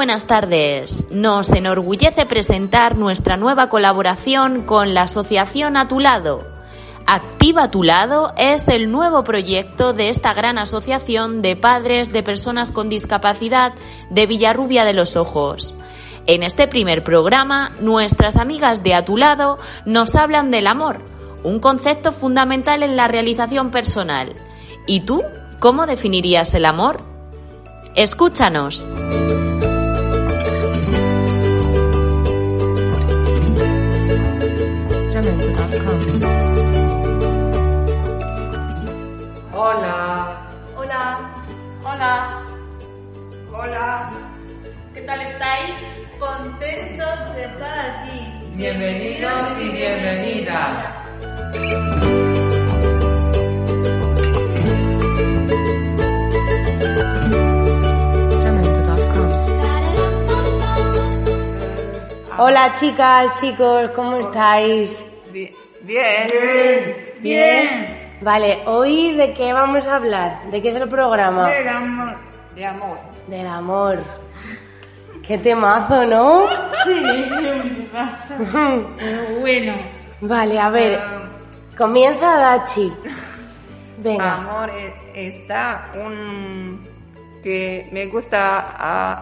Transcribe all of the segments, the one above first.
buenas tardes. Nos enorgullece presentar nuestra nueva colaboración con la Asociación A Tu Lado. Activa Tu Lado es el nuevo proyecto de esta gran asociación de padres de personas con discapacidad de Villarrubia de los Ojos. En este primer programa, nuestras amigas de A Tu Lado nos hablan del amor, un concepto fundamental en la realización personal. ¿Y tú? ¿Cómo definirías el amor? Escúchanos. Hola. Hola. ¿Qué tal estáis? Contentos de estar aquí. Bienvenidos y bienvenidas. Hola chicas, chicos, ¿cómo estáis? Bien. Bien. Bien. Vale, hoy de qué vamos a hablar? ¿De qué es el programa? Del amor. De amor. Del amor. Qué temazo, ¿no? Bueno. Vale, a ver, Ah, comienza Dachi. Venga. amor eh, está un que me gusta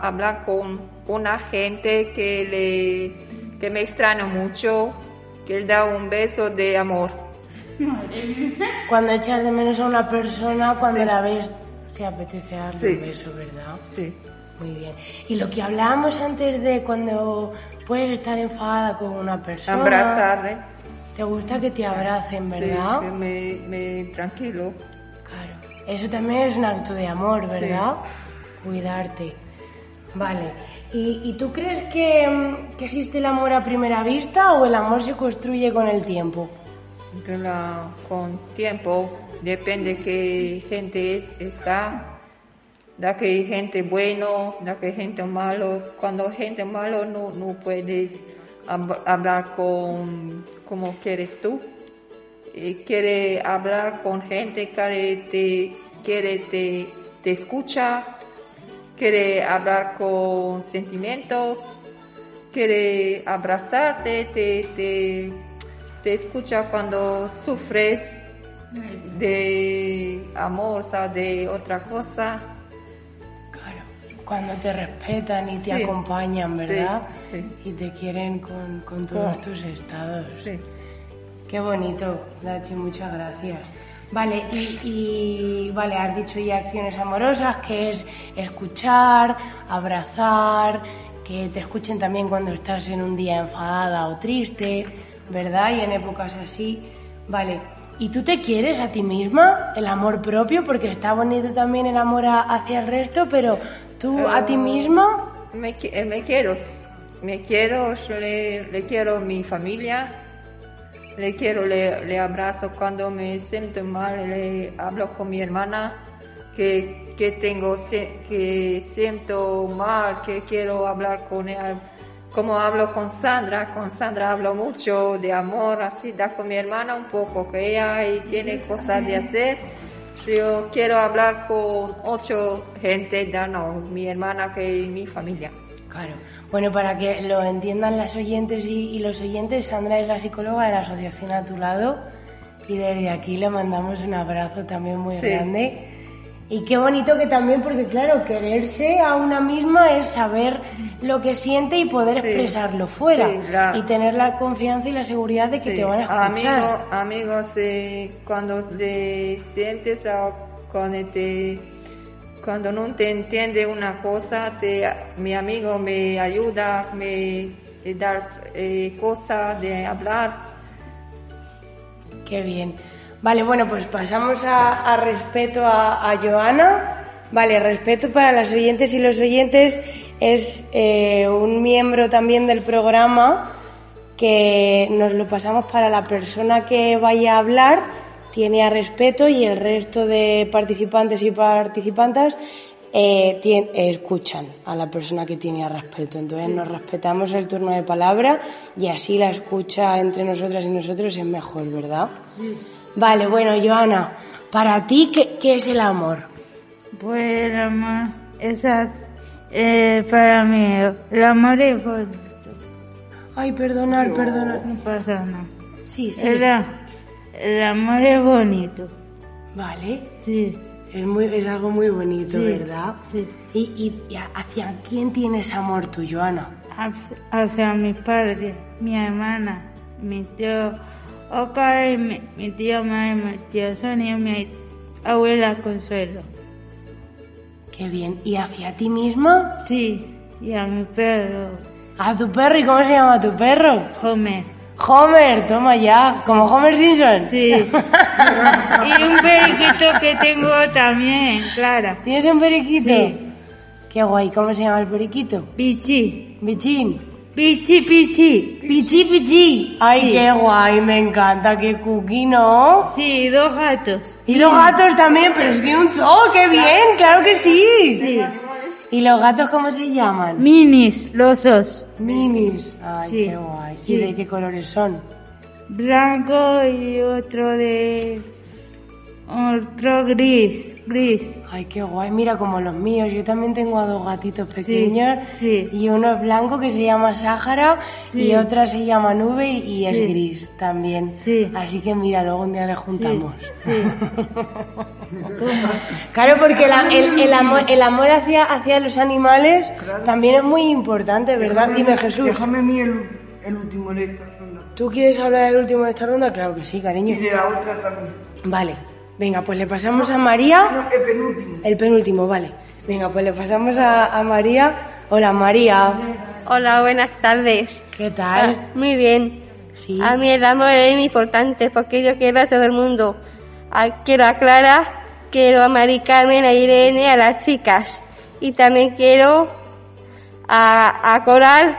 hablar con una gente que le que me extraña mucho, que le da un beso de amor. Cuando echas de menos a una persona, cuando Sí. la ves, te apetece darle Sí. un beso, ¿verdad? Sí. Muy bien. Y lo que hablábamos antes de cuando puedes estar enfadada con una persona. Abrazarle. Te gusta que te abracen, ¿verdad? Sí, que me, me tranquilo. Claro. Eso también es un acto de amor, Sí. ¿verdad? Cuidarte. Vale. ¿Y, y tú crees que, que existe el amor a primera vista o el amor se construye con el tiempo? Con tiempo depende qué gente es, está, da que hay gente bueno, da que hay gente malo. Cuando gente malo no, no puedes hab- hablar con como quieres tú. Y quiere hablar con gente que te quiere te, te escucha, quiere hablar con sentimiento, quiere abrazarte, te, te, te escucha cuando sufres de amor, o de otra cosa. Claro. Cuando te respetan y te Sí. acompañan, Sí, ¿verdad? sí. Y te quieren con, con todos tus estados. Sí. Qué bonito, Dachi, muchas gracias. Vale, y, y, vale, has dicho ya acciones amorosas, que es escuchar, abrazar, que te escuchen también cuando estás en un día enfadada o triste, ¿verdad? Y en épocas así. Vale, ¿y tú te quieres a ti misma? El amor propio, porque está bonito también el amor a- hacia el resto, pero tú a ti Eh, misma, Me, eh, me quiero, me quiero, yo le, le quiero mi familia, le quiero, le, le abrazo cuando me siento mal, le hablo con mi hermana, que, que tengo, que siento mal, que quiero hablar con ella, como hablo con Sandra, con Sandra hablo mucho de amor, así da con mi hermana un poco, que ella ahí tiene cosas de hacer. Yo quiero hablar con ocho gente, ya no, mi hermana que mi familia. Claro. Bueno, para que lo entiendan las oyentes y, y los oyentes, Sandra es la psicóloga de la Asociación A Tu Lado y desde aquí le mandamos un abrazo también muy Sí. grande. Y qué bonito que también, porque claro, quererse a una misma es saber lo que siente y poder Sí. expresarlo fuera. Sí, la- Y tener la confianza y la seguridad de que Sí, te van a escuchar. Amigo, amigos, eh, cuando te sientes a- cuando te cuando no te entiende una cosa, te, mi amigo me ayuda, me da eh, cosas de hablar. Qué bien. Vale, bueno, pues pasamos a, respeto a, a Joana. Vale, respeto para las oyentes y los oyentes es eh, un miembro también del programa que nos lo pasamos para la persona que vaya a hablar, tiene a respeto y el resto de participantes y participantes eh, tien- eh, escuchan a la persona que tiene a respeto. Entonces nos respetamos el turno de palabra y así la escucha entre nosotras y nosotros es mejor, ¿verdad? Vale, bueno, Joana, para ti, ¿qué, qué es el amor? Pues el amor es, Eh, para mí, el amor es bonito. Ay, perdonar, perdonar. No pasa nada. Sí, sí. El, el amor es bonito. Vale. Sí, Es, muy, es algo muy bonito, Sí, ¿verdad? sí. ¿Y, y, y hacia quién tienes amor tú, Joana? hacia, hacia mi padre, mi hermana, mi tío Oscar, y mi, mi tío Mar, mi tío Sonia, mi abuela Consuelo. Qué bien. ¿Y hacia ti misma? Sí, y a mi perro, A tu perro. ¿Y cómo se llama tu perro? Homer. Homer, toma ya. ¿Como Homer Simpson? Sí. y un periquito que tengo también, Clara. ¿Tienes un periquito? Sí. Qué guay. ¿Cómo se llama el periquito? Pichi. Bichín. Pichi, pichi. Pichi, pichi. Ay, Sí. qué guay. Me encanta. Qué cookie, ¿no? Sí, dos gatos. Y los gatos también, pero es de un zoo. ¡Qué bien! ¡Claro que sí! Sí. ¿Y los gatos cómo se llaman? Minis, los dos. Minis. Ay, Sí, qué guay. sí. ¿Y de qué colores son? Blanco y otro de... Otro gris, gris. Ay, qué guay. Mira, como los míos. Yo también tengo a dos gatitos pequeños. sí. Y uno es blanco que se llama Sáhara Sí. y otra se llama Nube y, y es Sí. gris también. Sí. Así que mira, luego un día le juntamos. Sí. Claro, porque la- el, el amor, el amor hacia, hacia los animales también es muy importante, ¿verdad? Dime, Jesús. Déjame a mí el, el último de esta ronda. ¿Tú quieres hablar del último de esta ronda? Claro que sí, Y cariño. de la otra también. Vale. Venga, pues le pasamos a María. No, el penúltimo. El penúltimo, vale. Venga, pues le pasamos a, a María. Hola, María. Hola, buenas tardes. ¿Qué tal? Ah, muy bien. Sí. A mí el amor es importante porque yo quiero a todo el mundo. A- quiero a Clara, quiero a Mari Carmen, a Irene, a las chicas. Y también quiero a, a Coral,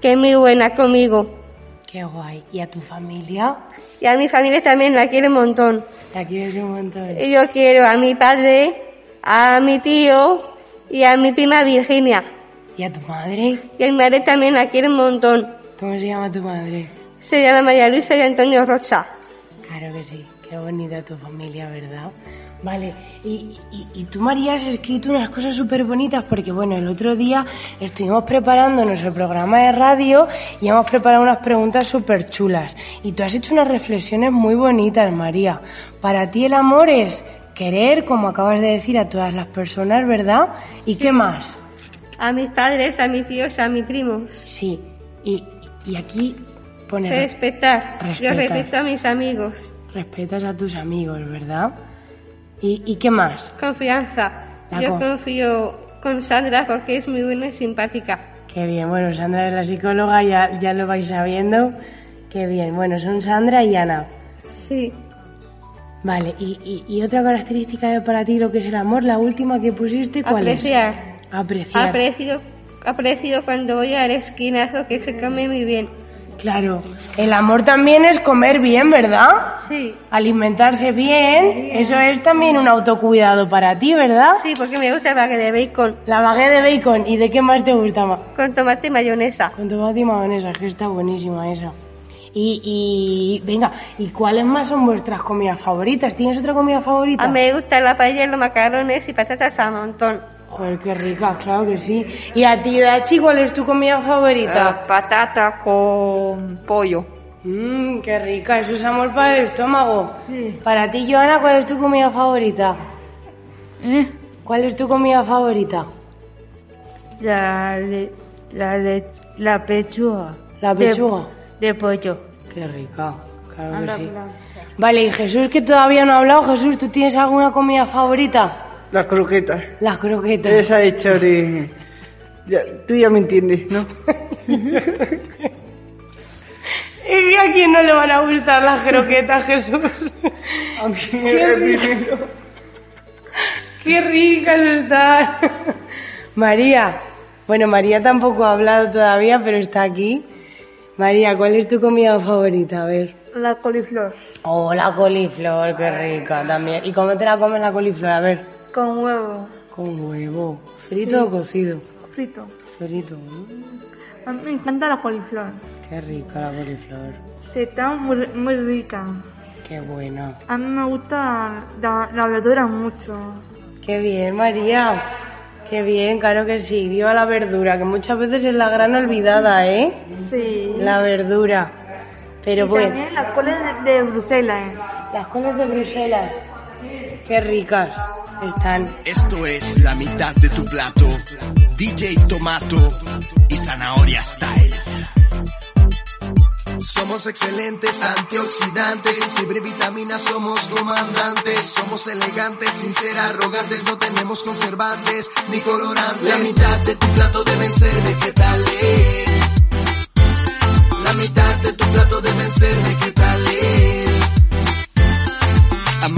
que es muy buena conmigo. Qué guay. ¿Y a tu familia? Y a mi familia también la quiero un montón. La quieres un montón. Y yo quiero a mi padre, a mi tío y a mi prima Virginia. ¿Y a tu madre? Y a mi madre también la quiero un montón. ¿Cómo se llama tu madre? Se llama María Luisa y Antonio Rocha. Claro que sí. Qué bonita tu familia, ¿verdad? Vale, y, y, y tú, María, has escrito unas cosas súper bonitas porque, bueno, el otro día estuvimos preparando nuestro programa de radio y hemos preparado unas preguntas súper chulas. Y tú has hecho unas reflexiones muy bonitas, María. Para ti el amor es querer, como acabas de decir, a todas las personas, ¿verdad? ¿Y qué más? A mis padres, a mis tíos, a mis primos. Sí, y, y aquí pone... Respetar. Yo Respetar. respeto a mis amigos. Respetas a tus amigos, ¿verdad? ¿Y, y qué más? Confianza. La Yo con- confío con Sandra porque es muy buena y simpática. Qué bien, bueno, Sandra es la psicóloga, ya, ya lo vais sabiendo. Qué bien, bueno, son Sandra y Ana. Sí. Vale, y, y, y otra característica de para ti lo que es el amor, la última que pusiste, ¿cuál Apreciar. es? Apreciar. Aprecio, aprecio cuando voy al esquinazo que se come muy bien. Claro, el amor también es comer bien, ¿verdad? Sí. Alimentarse bien, eso es también un autocuidado para ti, ¿verdad? Sí, porque me gusta el baguette de bacon La baguette de bacon, ¿y de qué más te gusta más? con tomate y mayonesa. Con tomate y mayonesa, que está buenísima esa. Y, y venga, ¿y cuáles más son vuestras comidas favoritas? ¿Tienes otra comida favorita? A mí me gusta la paella, los macarrones y patatas a montón. Joder, qué rica, claro que sí. ¿Y a ti, Dachi, cuál es tu comida favorita? Ah, patata con pollo. Mmm, qué rica, eso es amor para el estómago. Sí. Para ti, Joana, ¿cuál es tu comida favorita? ¿Eh? ¿Cuál es tu comida favorita? La, le- la, le- la pechuga. La De- pechuga. De, pollo. Qué rica, claro que sí. Vale, y Jesús, que todavía no ha hablado. Jesús, ¿tú tienes alguna comida favorita? Las croquetas. Las croquetas. Esa hecha de... Ya, tú ya me entiendes, ¿no? ¿Y a quién no le van a gustar las croquetas, Jesús? A mí el primero. ¡Qué ricas están! María. Bueno, María tampoco ha hablado todavía, pero está aquí. María, ¿cuál es tu comida favorita? A ver. La coliflor. Oh, la coliflor, qué rica también. ¿Y cómo te la comes la coliflor? A ver. Con huevo. Con huevo. ¿Frito o cocido? Frito. Frito. A mí me encanta la coliflor. Qué rica la coliflor. Se está muy, muy rica. Qué buena. A mí me gusta la, la verdura mucho. Qué bien, María. Qué bien, claro que sí. Viva la verdura, que muchas veces es la gran olvidada, ¿eh? Sí. La verdura. Pero y bueno, también las coles de, de Bruselas. ¿eh? las coles de Bruselas. Qué ricas están. Esto es la mitad de tu plato. DJ Tomato y Zanahoria Style. Somos excelentes, antioxidantes, fibra vitaminas, somos comandantes. Somos elegantes, sin ser arrogantes, no tenemos conservantes ni colorantes. La mitad de tu plato deben ser vegetales. La mitad de tu plato deben ser vegetales.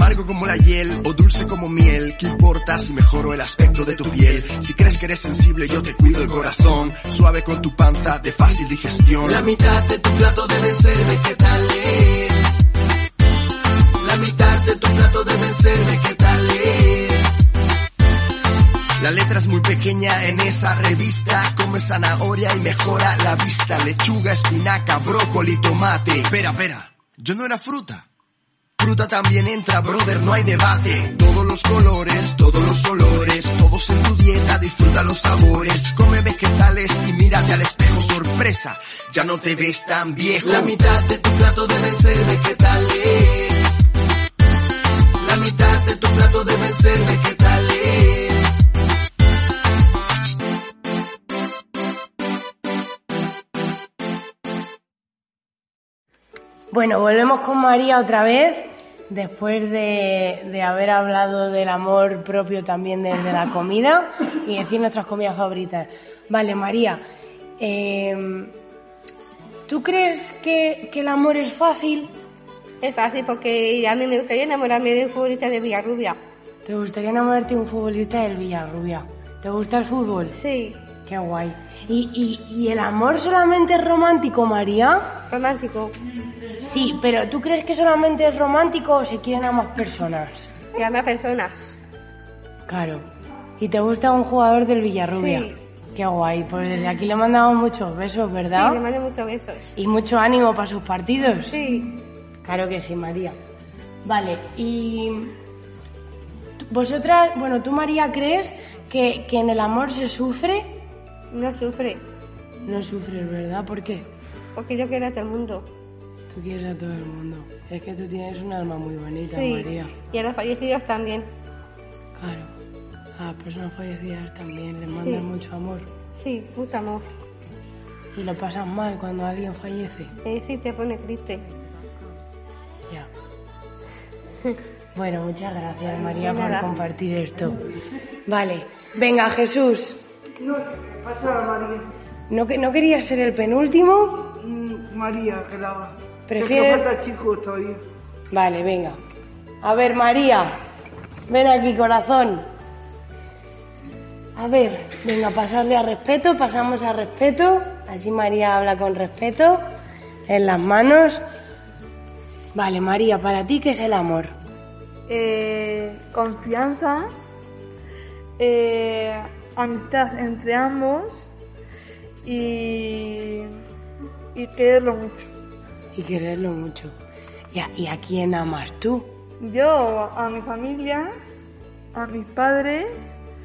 Amargo como la hiel o dulce como miel, ¿qué importa si mejoro el aspecto de tu piel? Si crees que eres sensible, yo te cuido el corazón, suave con tu panza de fácil digestión. La mitad de tu plato deben ser vegetales. La mitad de tu plato deben ser vegetales. La letra es muy pequeña en esa revista. Come zanahoria y mejora la vista. Lechuga, espinaca, brócoli, tomate. Espera, espera. Yo no era fruta. Fruta también entra, brother, no hay debate. Todos los colores, todos los olores, todos en tu dieta, disfruta los sabores. Come vegetales y mírate al espejo, sorpresa. Ya no te ves tan viejo. La mitad de tu plato deben ser vegetales. La mitad de tu plato deben ser vegetales. Bueno, volvemos con María otra vez, después de, de haber hablado del amor propio también desde la comida y decir nuestras comidas favoritas. Vale, María, eh, ¿tú crees que, que el amor es fácil? Es fácil porque a mí me gustaría enamorarme de un futbolista de Villarrubia. ¿Te gustaría enamorarte de un futbolista del Villarrubia? ¿Te gusta el fútbol? Sí, Qué guay. ¿Y, y, y el amor solamente es romántico, María? romántico. Sí, pero ¿tú crees que solamente es romántico o se quieren a más personas? Y a más personas. Claro. ¿Y te gusta un jugador del Villarrubia? Sí. Qué guay. Pues desde aquí le mandamos muchos besos, ¿verdad? Sí, le mando muchos besos. Y mucho ánimo para sus partidos. Sí, Claro que sí, María. Vale, y vosotras, bueno, tú María, ¿crees que, que en el amor se sufre? No sufre. No sufres, ¿verdad? ¿Por qué? Porque yo quiero a todo el mundo. Tú quieres a todo el mundo. Es que tú tienes un alma muy bonita, Sí. María. Y a los fallecidos también. Claro. A las personas fallecidas también les mandan Sí. mucho amor. Sí, mucho amor. Y lo pasan mal cuando alguien fallece. Eh, sí, te pone triste. Ya. Bueno, muchas gracias María por compartir esto. Vale, venga Jesús. No, pasa María. ¿No, que, ¿No querías ser el penúltimo? Mm, María, que la Prefiere- Es que falta chicos todavía. Vale, venga. A ver, María, ven aquí, corazón. A ver, venga, pasarle a respeto, pasamos a respeto. Así María habla con respeto, en las manos. Vale, María, para ti, ¿qué es el amor? Eh, confianza, eh, amistad entre ambos y, y quererlo mucho. Y quererlo mucho. ¿Y a, y a quién amas tú? Yo a mi familia, a mis padres,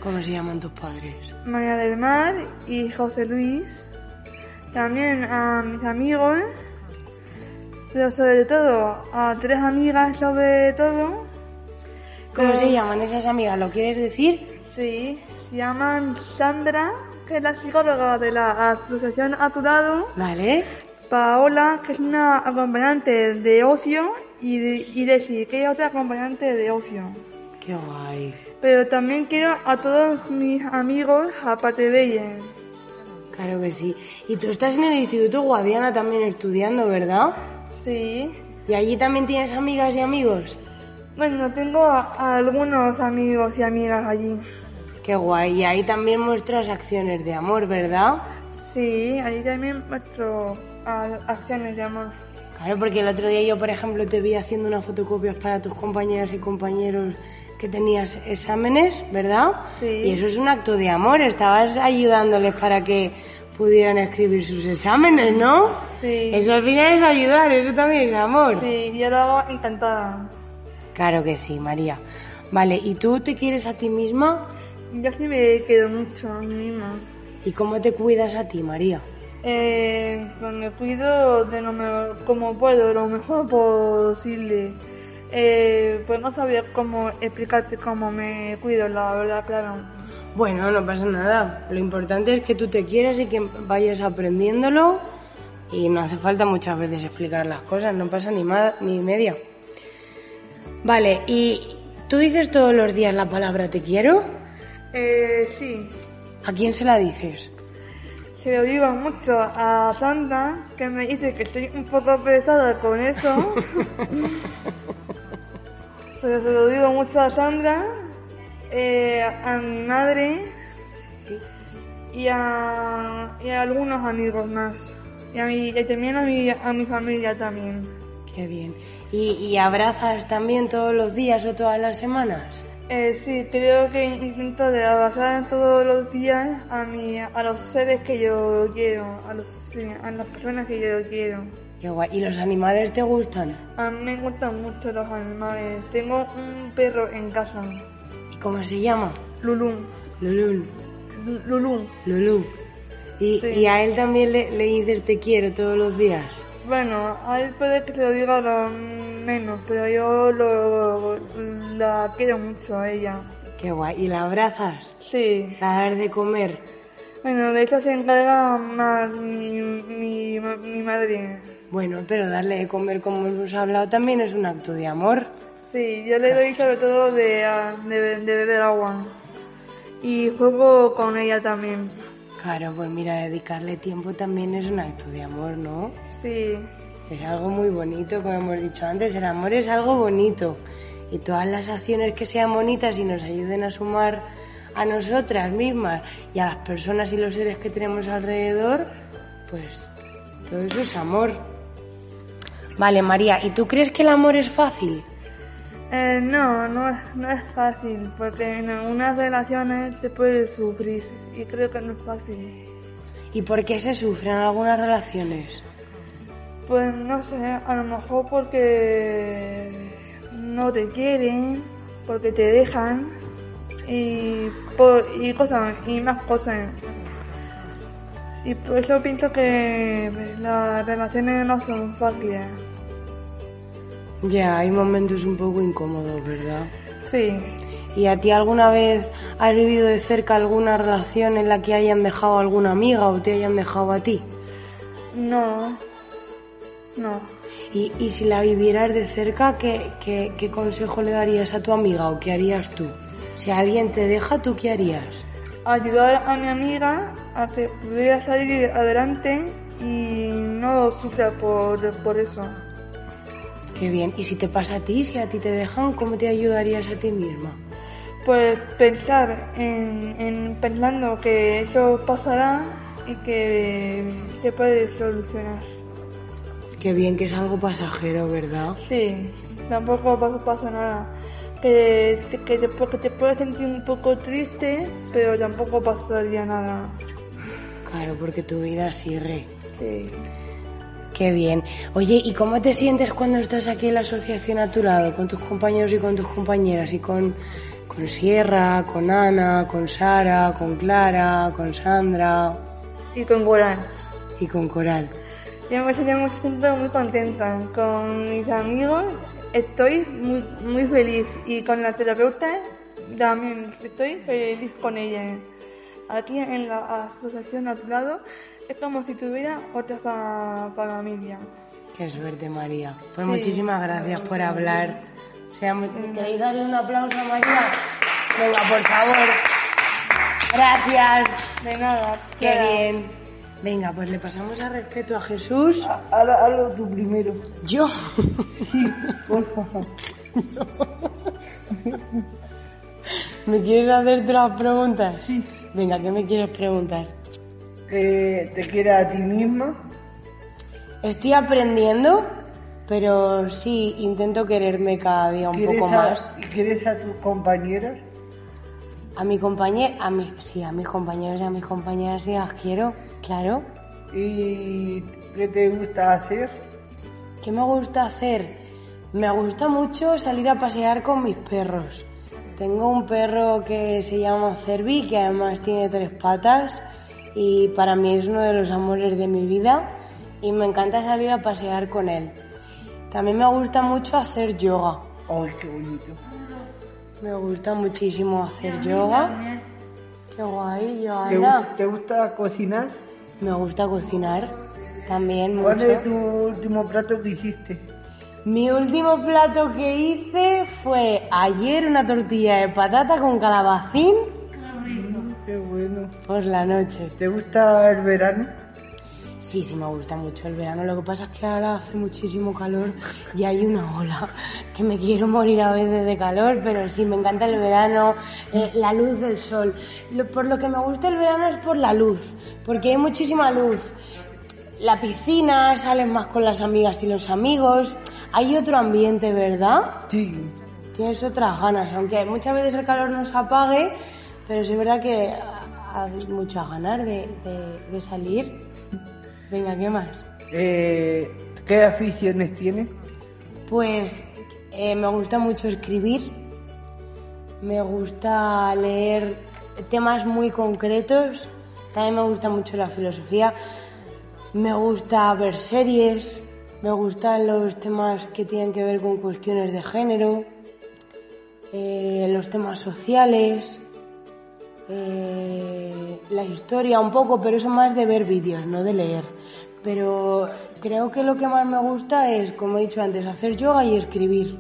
¿Cómo se llaman tus padres? María del Mar y José Luis, también a mis amigos, pero sobre todo a tres amigas sobre todo. ¿Cómo Pero- se llaman esas amigas? ¿Lo quieres decir? Sí, se llaman Sandra, que es la psicóloga de la Asociación A Tu Lado, ¿Vale? Paola, que es una acompañante de ocio, y, de, y Desi, que es otra acompañante de ocio. Qué guay. Pero también quiero a todos mis amigos, aparte de ella. Claro que sí. Y tú estás en el Instituto Guadiana también estudiando, ¿verdad? Sí. ¿Y allí también tienes amigas y amigos? Bueno, tengo a, a algunos amigos y amigas allí. Qué guay. Y ahí también muestras acciones de amor, ¿verdad? Sí, allí también muestro a- acciones de amor. Claro, porque el otro día yo, por ejemplo, te vi haciendo unas fotocopias para tus compañeras y compañeros que tenías exámenes, ¿verdad? Sí. Y eso es un acto de amor. Estabas ayudándoles para que pudieran escribir sus exámenes, ¿no? Sí. Eso al final es ayudar, eso también es amor. Sí, yo lo hago encantada. Claro que sí, María. Vale, ¿y tú te quieres a ti misma? Yo sí me quiero mucho a mí misma. ¿Y cómo te cuidas a ti, María? Eh, pues me cuido de lo mejor, como puedo, lo mejor posible. Eh, pues no sabía cómo explicarte cómo me cuido, la verdad, claro. Bueno, no pasa nada. Lo importante es que tú te quieras y que vayas aprendiéndolo y no hace falta muchas veces explicar las cosas, no pasa ni, ni media. Vale, ¿y tú dices todos los días la palabra te quiero? Eh, sí, ¿A quién se la dices? se lo digo mucho a Sandra, que me dice que estoy un poco pesada con eso. Pero se lo digo mucho a Sandra, eh, a mi madre y a, y a algunos amigos más. Y, a mi, y también a mi, a mi familia también. Qué bien. ¿Y, y abrazas también todos los días o todas las semanas? Eh, sí, creo que intento de abrazar todos los días a, mi, a los seres que yo quiero, a, los, sí, a las personas que yo quiero. Qué guay. ¿Y los animales te gustan? A mí me gustan mucho los animales. Tengo un perro en casa, ¿Y cómo se llama? Lulú. Lulú. Lu- Lulú. Lulú. ¿Y, Sí. y a él también le, le dices te quiero todos los días? Bueno, a él puede que se lo diga lo menos, pero yo lo, la quiero mucho a ella. Qué guay. ¿Y la abrazas? Sí. ¿La das de comer? Bueno, de eso se encarga más mi, mi, mi madre. Bueno, pero darle de comer como hemos hablado también es un acto de amor. Sí, yo le doy sobre todo de, ah, de, de beber agua. Y juego con ella también. Claro, pues mira, dedicarle tiempo también es un acto de amor, ¿no? Sí, Es algo muy bonito, como hemos dicho antes, el amor es algo bonito. Y todas las acciones que sean bonitas y nos ayuden a sumar a nosotras mismas y a las personas y los seres que tenemos alrededor, pues todo eso es amor. Vale, María, ¿y tú crees que el amor es fácil? Eh, no, no es, no es fácil, porque en algunas relaciones se puede sufrir y creo que no es fácil. ¿Y por qué se sufren algunas relaciones? Pues no sé, a lo mejor porque no te quieren, porque te dejan y, por, y cosas, y más cosas. Y por eso pienso que las relaciones no son fáciles. Ya, hay momentos un poco incómodos, ¿verdad? Sí, ¿Y a ti alguna vez has vivido de cerca alguna relación en la que hayan dejado a alguna amiga o te hayan dejado a ti? no, no. Y, y si la vivieras de cerca, ¿qué, qué, qué consejo le darías a tu amiga o qué harías tú? Si alguien te deja, ¿tú qué harías? ayudar a mi amiga a que pudiera salir adelante y no sufra por, por eso. Qué bien. ¿Y si te pasa a ti, si a ti te dejan, cómo te ayudarías a ti misma? Pues pensar en, en pensando que eso pasará y que se puede solucionar. Qué bien que es algo pasajero, ¿verdad? Sí, tampoco pasa, nada. Que, que, te, que te puedes sentir un poco triste, pero tampoco pasaría nada. Claro, porque tu vida sigue. Sí. Qué bien. Oye, ¿y cómo te sientes cuando estás aquí en la asociación a tu lado, con tus compañeros y con tus compañeras, y con, con Sierra, con Ana, con Sara, con Clara, con Sandra Y con Coral. y con Coral? Yo me siento muy, contenta con mis amigos. Estoy muy, muy feliz y con la terapeuta también estoy feliz con ella. Aquí en la asociación a tu lado es como si tuviera otra fa- familia. Qué suerte, María. Pues Sí. muchísimas gracias por hablar. O sea, ¿me- ¿queréis darle un aplauso a María? Venga, por favor. Gracias. De nada. Qué bien. Venga, pues le pasamos a respeto a Jesús. Ahora hazlo tú primero. Yo. Por favor. ¿Me quieres hacer tú las preguntas? Sí. Venga, ¿qué me quieres preguntar? Eh, ¿Te quieres a ti misma? Estoy aprendiendo, pero sí, intento quererme cada día un ¿Quieres poco a- más. ¿Quieres a tus compañeras? A mi compañero, a mi, sí, a mis compañeros y a mis compañeras sí las quiero, claro. ¿Y qué te gusta hacer? ¿Qué me gusta hacer? Me gusta mucho salir a pasear con mis perros. Tengo un perro que se llama Cervi, que además tiene tres patas y para mí es uno de los amores de mi vida y me encanta salir a pasear con él. También me gusta mucho hacer yoga. Ay, qué bonito. Me gusta muchísimo hacer yoga. Qué guay, ¿Te, Joana. te gusta cocinar? Me gusta cocinar también ¿Cuál mucho. es tu último plato que hiciste? Mi último plato que hice fue ayer una tortilla de patata con calabacín Qué bueno. por la noche. ¿Te gusta el verano? Sí, sí me gusta mucho el verano. Lo que pasa es que ahora hace muchísimo calor y hay una ola que me quiero morir a veces de calor, pero sí, me encanta el verano, eh, la luz del sol. Lo- por lo que me gusta el verano es por la luz, porque hay muchísima luz. La piscina, sales más con las amigas y los amigos. Hay otro ambiente, ¿verdad? Sí. Tienes otras ganas, aunque muchas veces el calor nos apague, pero sí es verdad que hay muchas ganas de, de- de salir. Venga, ¿qué más? Eh, ¿Qué aficiones tienes? Pues eh, me gusta mucho escribir, me gusta leer temas muy concretos, también me gusta mucho la filosofía, me gusta ver series, me gustan los temas que tienen que ver con cuestiones de género, eh, los temas sociales, eh, la historia un poco, pero eso más de ver vídeos, no de leer. Pero creo que lo que más me gusta es, como he dicho antes, hacer yoga y escribir.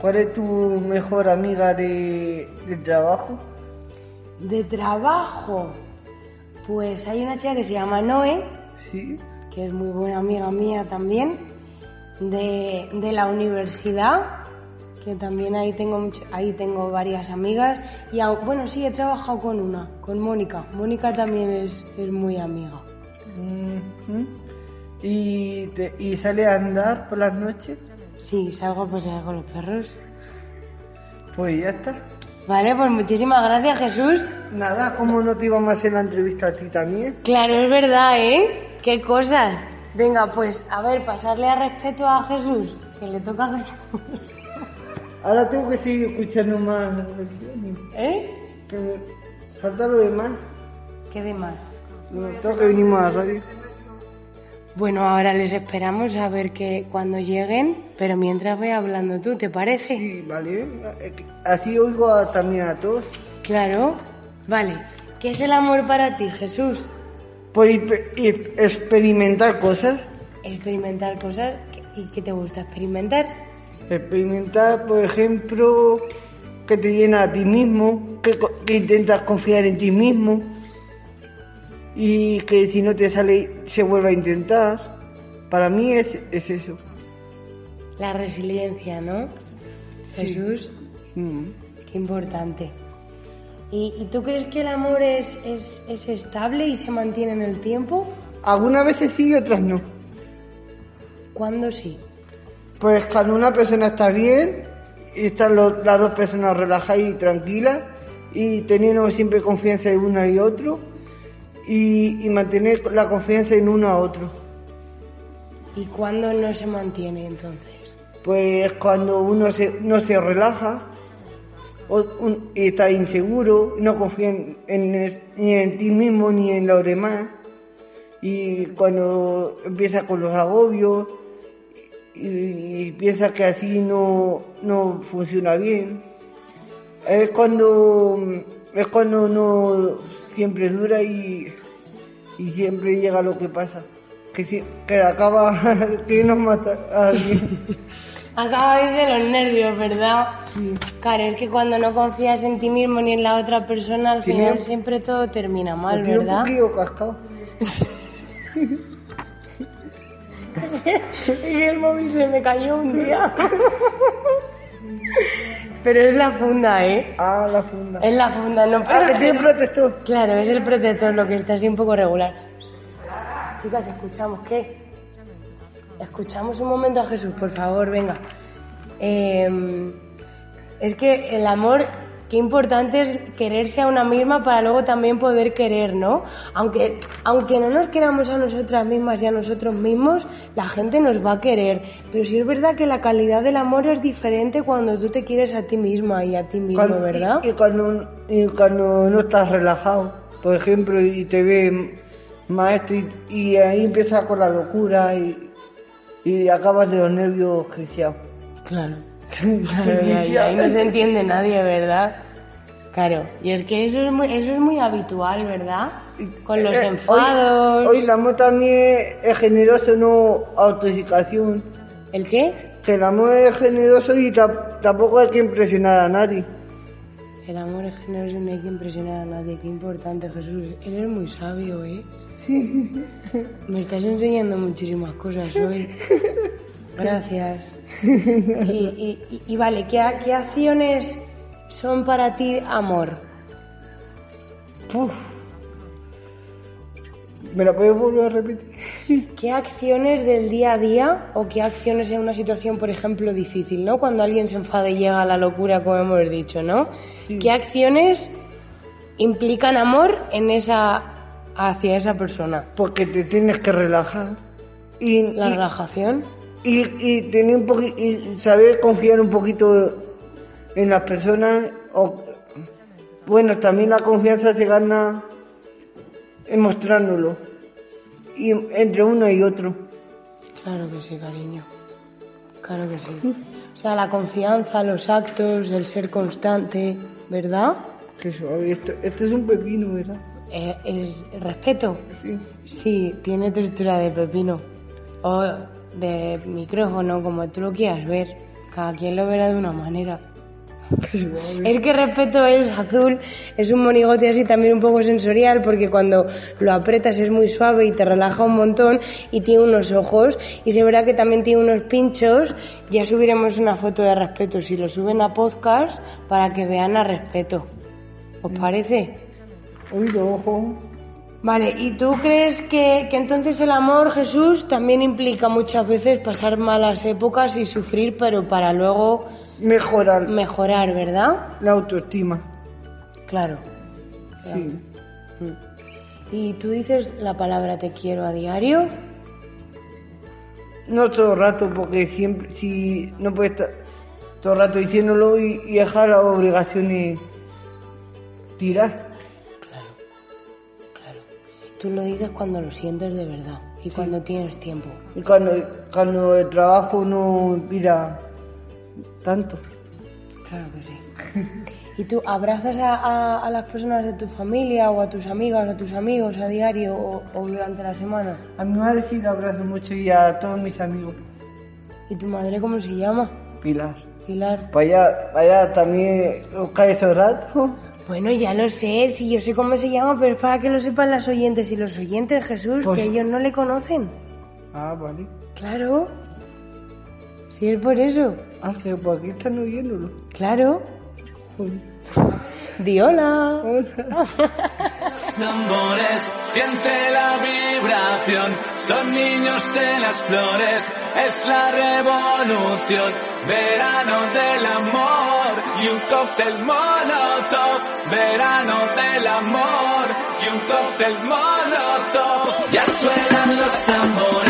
¿Cuál es tu mejor amiga de, de trabajo? De trabajo, pues hay una chica que se llama Noé, Sí. que es muy buena amiga mía también, de, de la universidad, que también ahí tengo, mucho- ahí tengo varias amigas. Y au- bueno, sí, he trabajado con una, con Mónica. Mónica también es, es muy amiga. ¿Y, te, ¿Y sale a andar por las noches? Sí, salgo a pasear con los perros. Pues ya está. Vale, pues muchísimas gracias Jesús. Nada, ¿cómo no te íbamos a hacer la entrevista a ti también? Claro, es verdad, ¿eh? Qué cosas. Venga, pues a ver, pasarle a respeto a Jesús, que le toca a Jesús. Ahora tengo que seguir escuchando más. ¿Eh? Que me falta lo demás. ¿Qué demás? No, tengo que venir más a la radio. Bueno, ahora les esperamos a ver que cuando lleguen, pero mientras ve hablando tú, ¿te parece? Sí, vale. Así oigo a- también a todos. Claro. Vale. ¿Qué es el amor para ti, Jesús? Por experimentar cosas. Experimentar cosas y que te gusta experimentar. Experimentar, por ejemplo, que te llena a ti mismo, que, que intentas confiar en ti mismo y que si no te sale se vuelve a intentar. Para mí es, es eso. La resiliencia, ¿no? Sí. Jesús, Mm. qué importante. ¿Y, y tú crees que el amor es, es, es estable y se mantiene en el tiempo? Algunas veces sí y otras no. ¿Cuándo sí? Pues cuando una persona está bien y están los- las dos personas relajadas y tranquilas y teniendo siempre confianza en uno y otro y, y mantener la confianza en uno a otro. ¿Y cuándo no se mantiene entonces? Pues cuando uno se, no se relaja o un- y está inseguro, no confía en, ni en ti mismo ni en los demás. Y cuando empieza con los agobios y, y piensa que así no, no funciona bien, es cuando, es cuando no siempre dura y, y siempre llega lo que pasa. Que, si- que acaba que nos mata a alguien. Acabáis de los nervios, ¿verdad? Sí. Claro, es que cuando no confías en ti mismo ni en la otra persona, al final siempre todo termina mal, un ¿verdad? poquillo cascado. Y el móvil se me cayó un día. Pero es la funda, ¿eh? Ah, la funda. Es la funda, no Ah, que tiene protector. Claro, es el protector lo que está así un poco regular. Chicas, escuchamos, ¿qué? Escuchamos un momento a Jesús, por favor, venga. Eh, es que el amor qué importante es quererse a una misma para luego también poder querer, ¿no? Aunque, aunque no nos queramos a nosotras mismas y a nosotros mismos, la gente nos va a querer. Pero sí es verdad que la calidad del amor es diferente cuando tú te quieres a ti misma y a ti mismo, Cuando- ¿verdad? Y, y cuando, y cuando no estás relajado, por ejemplo, y te ve maestro y, y ahí empiezas con la locura y, y acabas de los nervios creciados. Claro. Ahí, ahí no se entiende nadie, ¿verdad? Claro, y es que eso es muy, eso es muy habitual, ¿verdad? Con los Eh, enfados. Hoy, hoy el amor también es generoso, no autoedificación. ¿El qué? Que el amor es generoso y ta- tampoco hay que impresionar a nadie. El amor es generoso y no hay que impresionar a nadie. Qué importante, Jesús. Eres muy sabio, ¿eh? Me estás enseñando muchísimas cosas hoy. Gracias. Y, y- y- y vale, ¿qué, qué acciones son para ti amor? Puf. ¿Me la puedes volver a repetir? ¿Qué acciones del día a día o qué acciones en una situación, por ejemplo, difícil, ¿no? Cuando alguien se enfada y llega a la locura, como hemos dicho, ¿no? ¿Qué acciones implican amor en esa hacia esa persona? Porque te tienes que relajar. Y, La y- relajación. Y, y tener un poqui- y saber confiar un poquito en las personas o bueno también la confianza se gana en mostrándolo y entre uno y otro Claro que sí, cariño. Claro que sí. O sea, la confianza, los actos, el ser constante, ¿verdad? Esto, esto es un pepino verdad Eh, es respeto. sí Sí, tiene textura de pepino. O de micrófono, como tú lo quieras ver. Cada quien lo verá de una manera. Es que respeto es azul, es un monigote así también un poco sensorial porque cuando lo apretas es muy suave y te relaja un montón y tiene unos ojos y se verá que también tiene unos pinchos. Ya subiremos una foto de respeto si lo suben a podcast para que vean a respeto. ¿Os parece? oído ojo Vale, ¿y tú crees que, que entonces el amor, Jesús, también implica muchas veces pasar malas épocas y sufrir, pero para luego mejorar mejorar, ¿verdad? la autoestima Claro. sí ¿Y tú dices la palabra te quiero a diario? no todo el rato porque siempre si no puedes estar todo el rato diciéndolo y, y dejar las obligaciones tirar. Tú lo dices cuando lo sientes de verdad y cuando tienes tiempo. Y cuando, cuando el trabajo no tira tanto. Claro que sí. ¿Y tú abrazas a, a- a las personas de tu familia o a tus amigas o a tus amigos a diario o, o durante la semana? A mi madre sí la abrazo mucho y a todos mis amigos. ¿Y tu madre cómo se llama? Pilar. Pilar. Para allá, allá también os cae esos ratos. Bueno, ya lo sé, si yo sé cómo se llama, pero es para que lo sepan las oyentes y los oyentes, Jesús, Pues- que ellos no le conocen. Ah, vale. Claro. Si es por eso. Ángel, pues aquí están oyéndolo. Claro. Joder. Di hola. tambores, siente la vibración, son niños de las flores, es la revolución, verano del amor y un cóctel molotov, verano del amor y un cóctel molotov, ya suenan los tambores,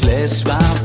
glaciar, a ellos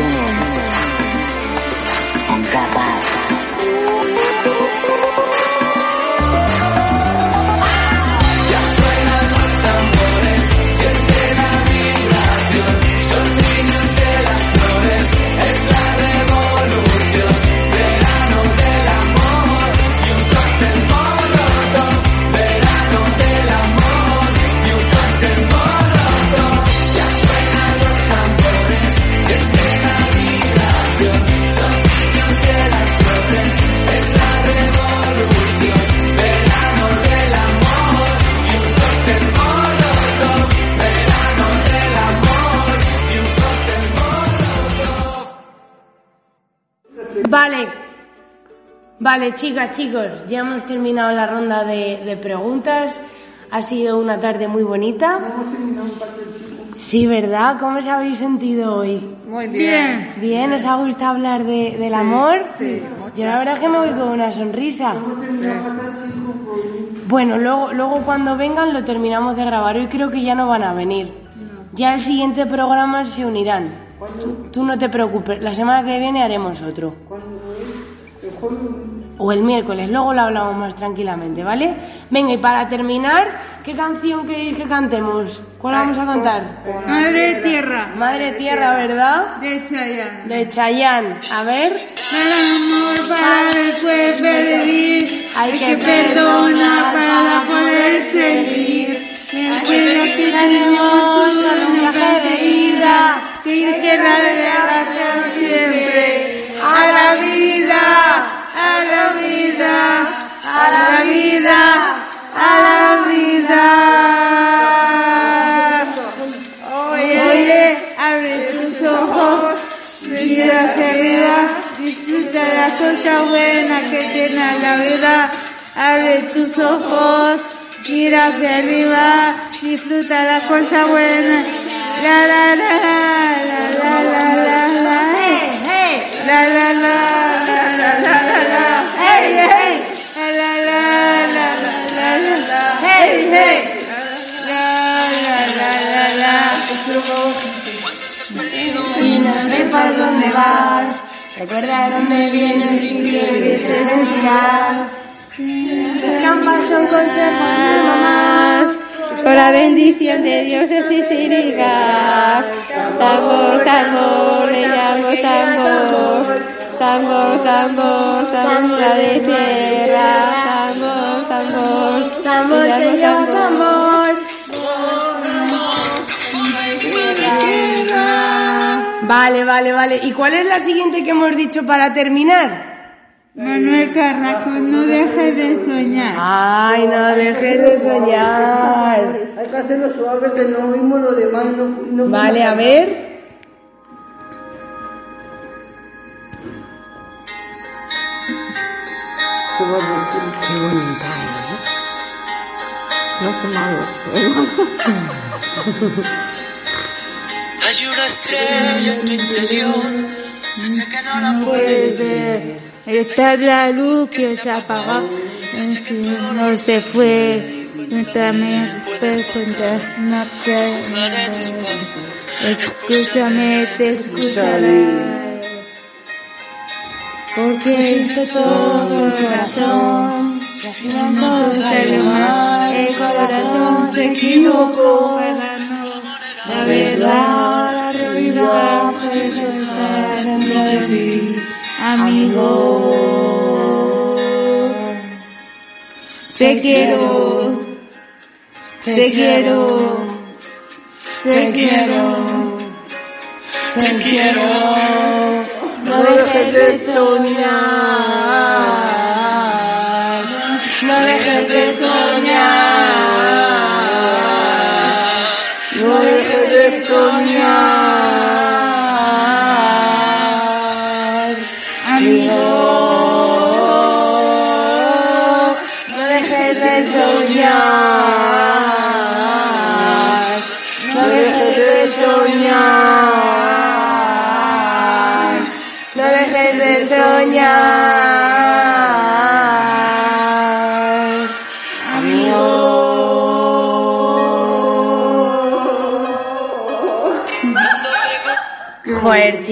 Sure. Vale, chicas, chicos, ya hemos terminado la ronda de, de preguntas. Ha sido una tarde muy bonita. Sí, ¿verdad? ¿Cómo os habéis sentido hoy? Muy bien. Bien, ¿os ha gustado hablar de- del amor? Sí. Yo la verdad es que me voy con una sonrisa. Bueno, luego, luego cuando vengan lo terminamos de grabar. Hoy creo que ya no van a venir. Ya el siguiente programa se unirán. Tú, tú no te preocupes, la semana que viene haremos otro. O el miércoles, luego lo hablamos más tranquilamente, ¿vale? Venga, y para terminar, ¿qué canción queréis que cantemos? ¿Cuál vamos a cantar? Madre tierra. Madre Tierra, ¿verdad? De Chayanne. De Chayanne. A ver. El amor para después vivir. Hay que perdonar para poder seguir. Recuerda que tenemos solo un viaje de ida. Que darle gracias siempre a la vida, a la vida, a la vida, a la vida. Oye, oye, abre tus ojos, mira hacia arriba, disfruta las cosas buenas que tiene la vida. Abre tus ojos, mira hacia arriba, disfruta las cosas buenas. La la la la la la la la. La la la la la la la la. Hey hey. La la la la la la la. Hey hey. La la la la la. Y no sepas dónde vas, recuerda dónde vienes sin que te sentirás. Las trampas son consejos de mamá. Con la bendición de Dios de Siciliga. Tambor, tambor, le llamo tambor. Tambor, tambor, tambor de tierra. Tambor, tambor, Tambor, le llamo tambor. Vale, vale, vale. ¿Y cuál es la siguiente que hemos dicho para terminar? Manuel Carracón, no dejes de soñar. Ay, no dejes de soñar. Hay que hacerlo suave que no vimos lo demás. No, vale, a ver. Qué bonita, ¿eh? No, qué malo. Hay una estrella en tu interior. Yo sé que no la puedes ver. Está la luz que se apagó, no se fue. Preguntas, no Escúchame, te escucharé. Porque hice todo el corazón. No salió mal, el corazón se equivocó. La verdad, la realidad dentro de ti, amigo. Te quiero, te quiero, te quiero, te quiero. No dejes de soñar,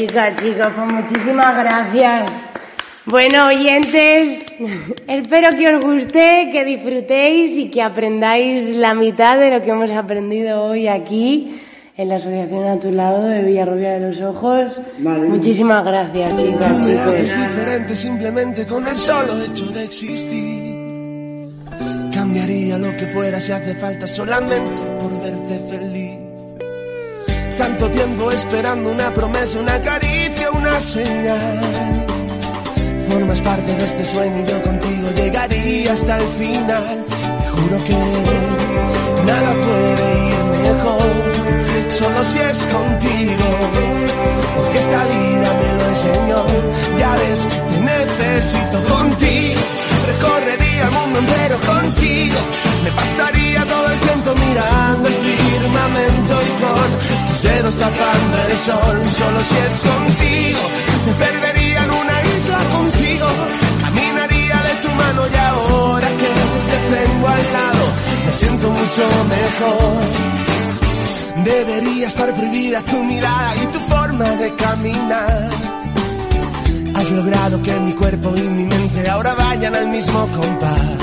chicas, chicos, pues muchísimas gracias. Bueno, oyentes, espero que os guste, que disfrutéis y que aprendáis la mitad de lo que hemos aprendido hoy aquí en la Asociación a tu lado de Villarrubia de los Ojos. Muchísimas gracias, chicas, chicos. diferente simplemente con el solo hecho de existir. Cambiaría lo que fuera si hace falta solamente por verte feliz. Tanto tiempo esperando una promesa, una caricia, una señal. Formas parte de este sueño y yo contigo llegaría hasta el final. Te juro que nada puede ir mejor, solo si es contigo. Porque esta vida me lo enseñó, ya ves, te necesito contigo. Recorrería el mundo entero contigo. Me pasaría todo el tiempo mirando el firmamento y con tus dedos tapando el sol. Solo si es contigo, me perdería en una isla contigo. Caminaría de tu mano y ahora que te tengo al lado, me siento mucho mejor. Debería estar prohibida tu mirada y tu forma de caminar. Has logrado que mi cuerpo y mi mente ahora vayan al mismo compás.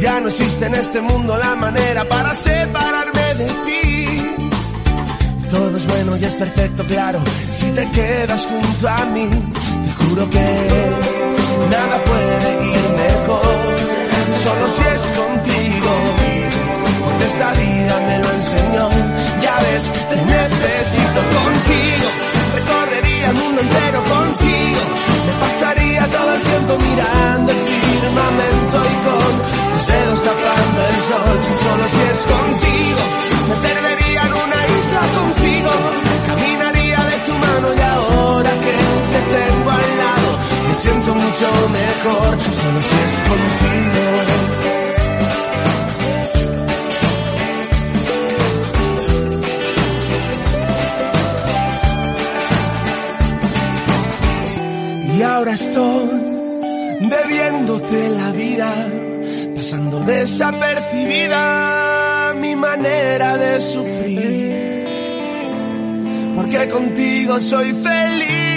Ya no existe en este mundo la manera para separarme de ti. Todo es bueno y es perfecto, claro, si te quedas junto a mí. Te juro que nada puede ir mejor, solo si es contigo. Porque esta vida me lo enseñó, ya ves, te necesito contigo. Recorrería el mundo entero contigo. Me pasaría todo el tiempo mirando el firmamento y con tus dedos tapando el sol. Solo si es contigo, me perdería en una isla contigo. Caminaría de tu mano y ahora que te tengo al lado, me siento mucho mejor. Solo si es contigo. Y ahora estoy debiéndote la vida, pasando desapercibida manera de sufrir. Porque contigo soy feliz.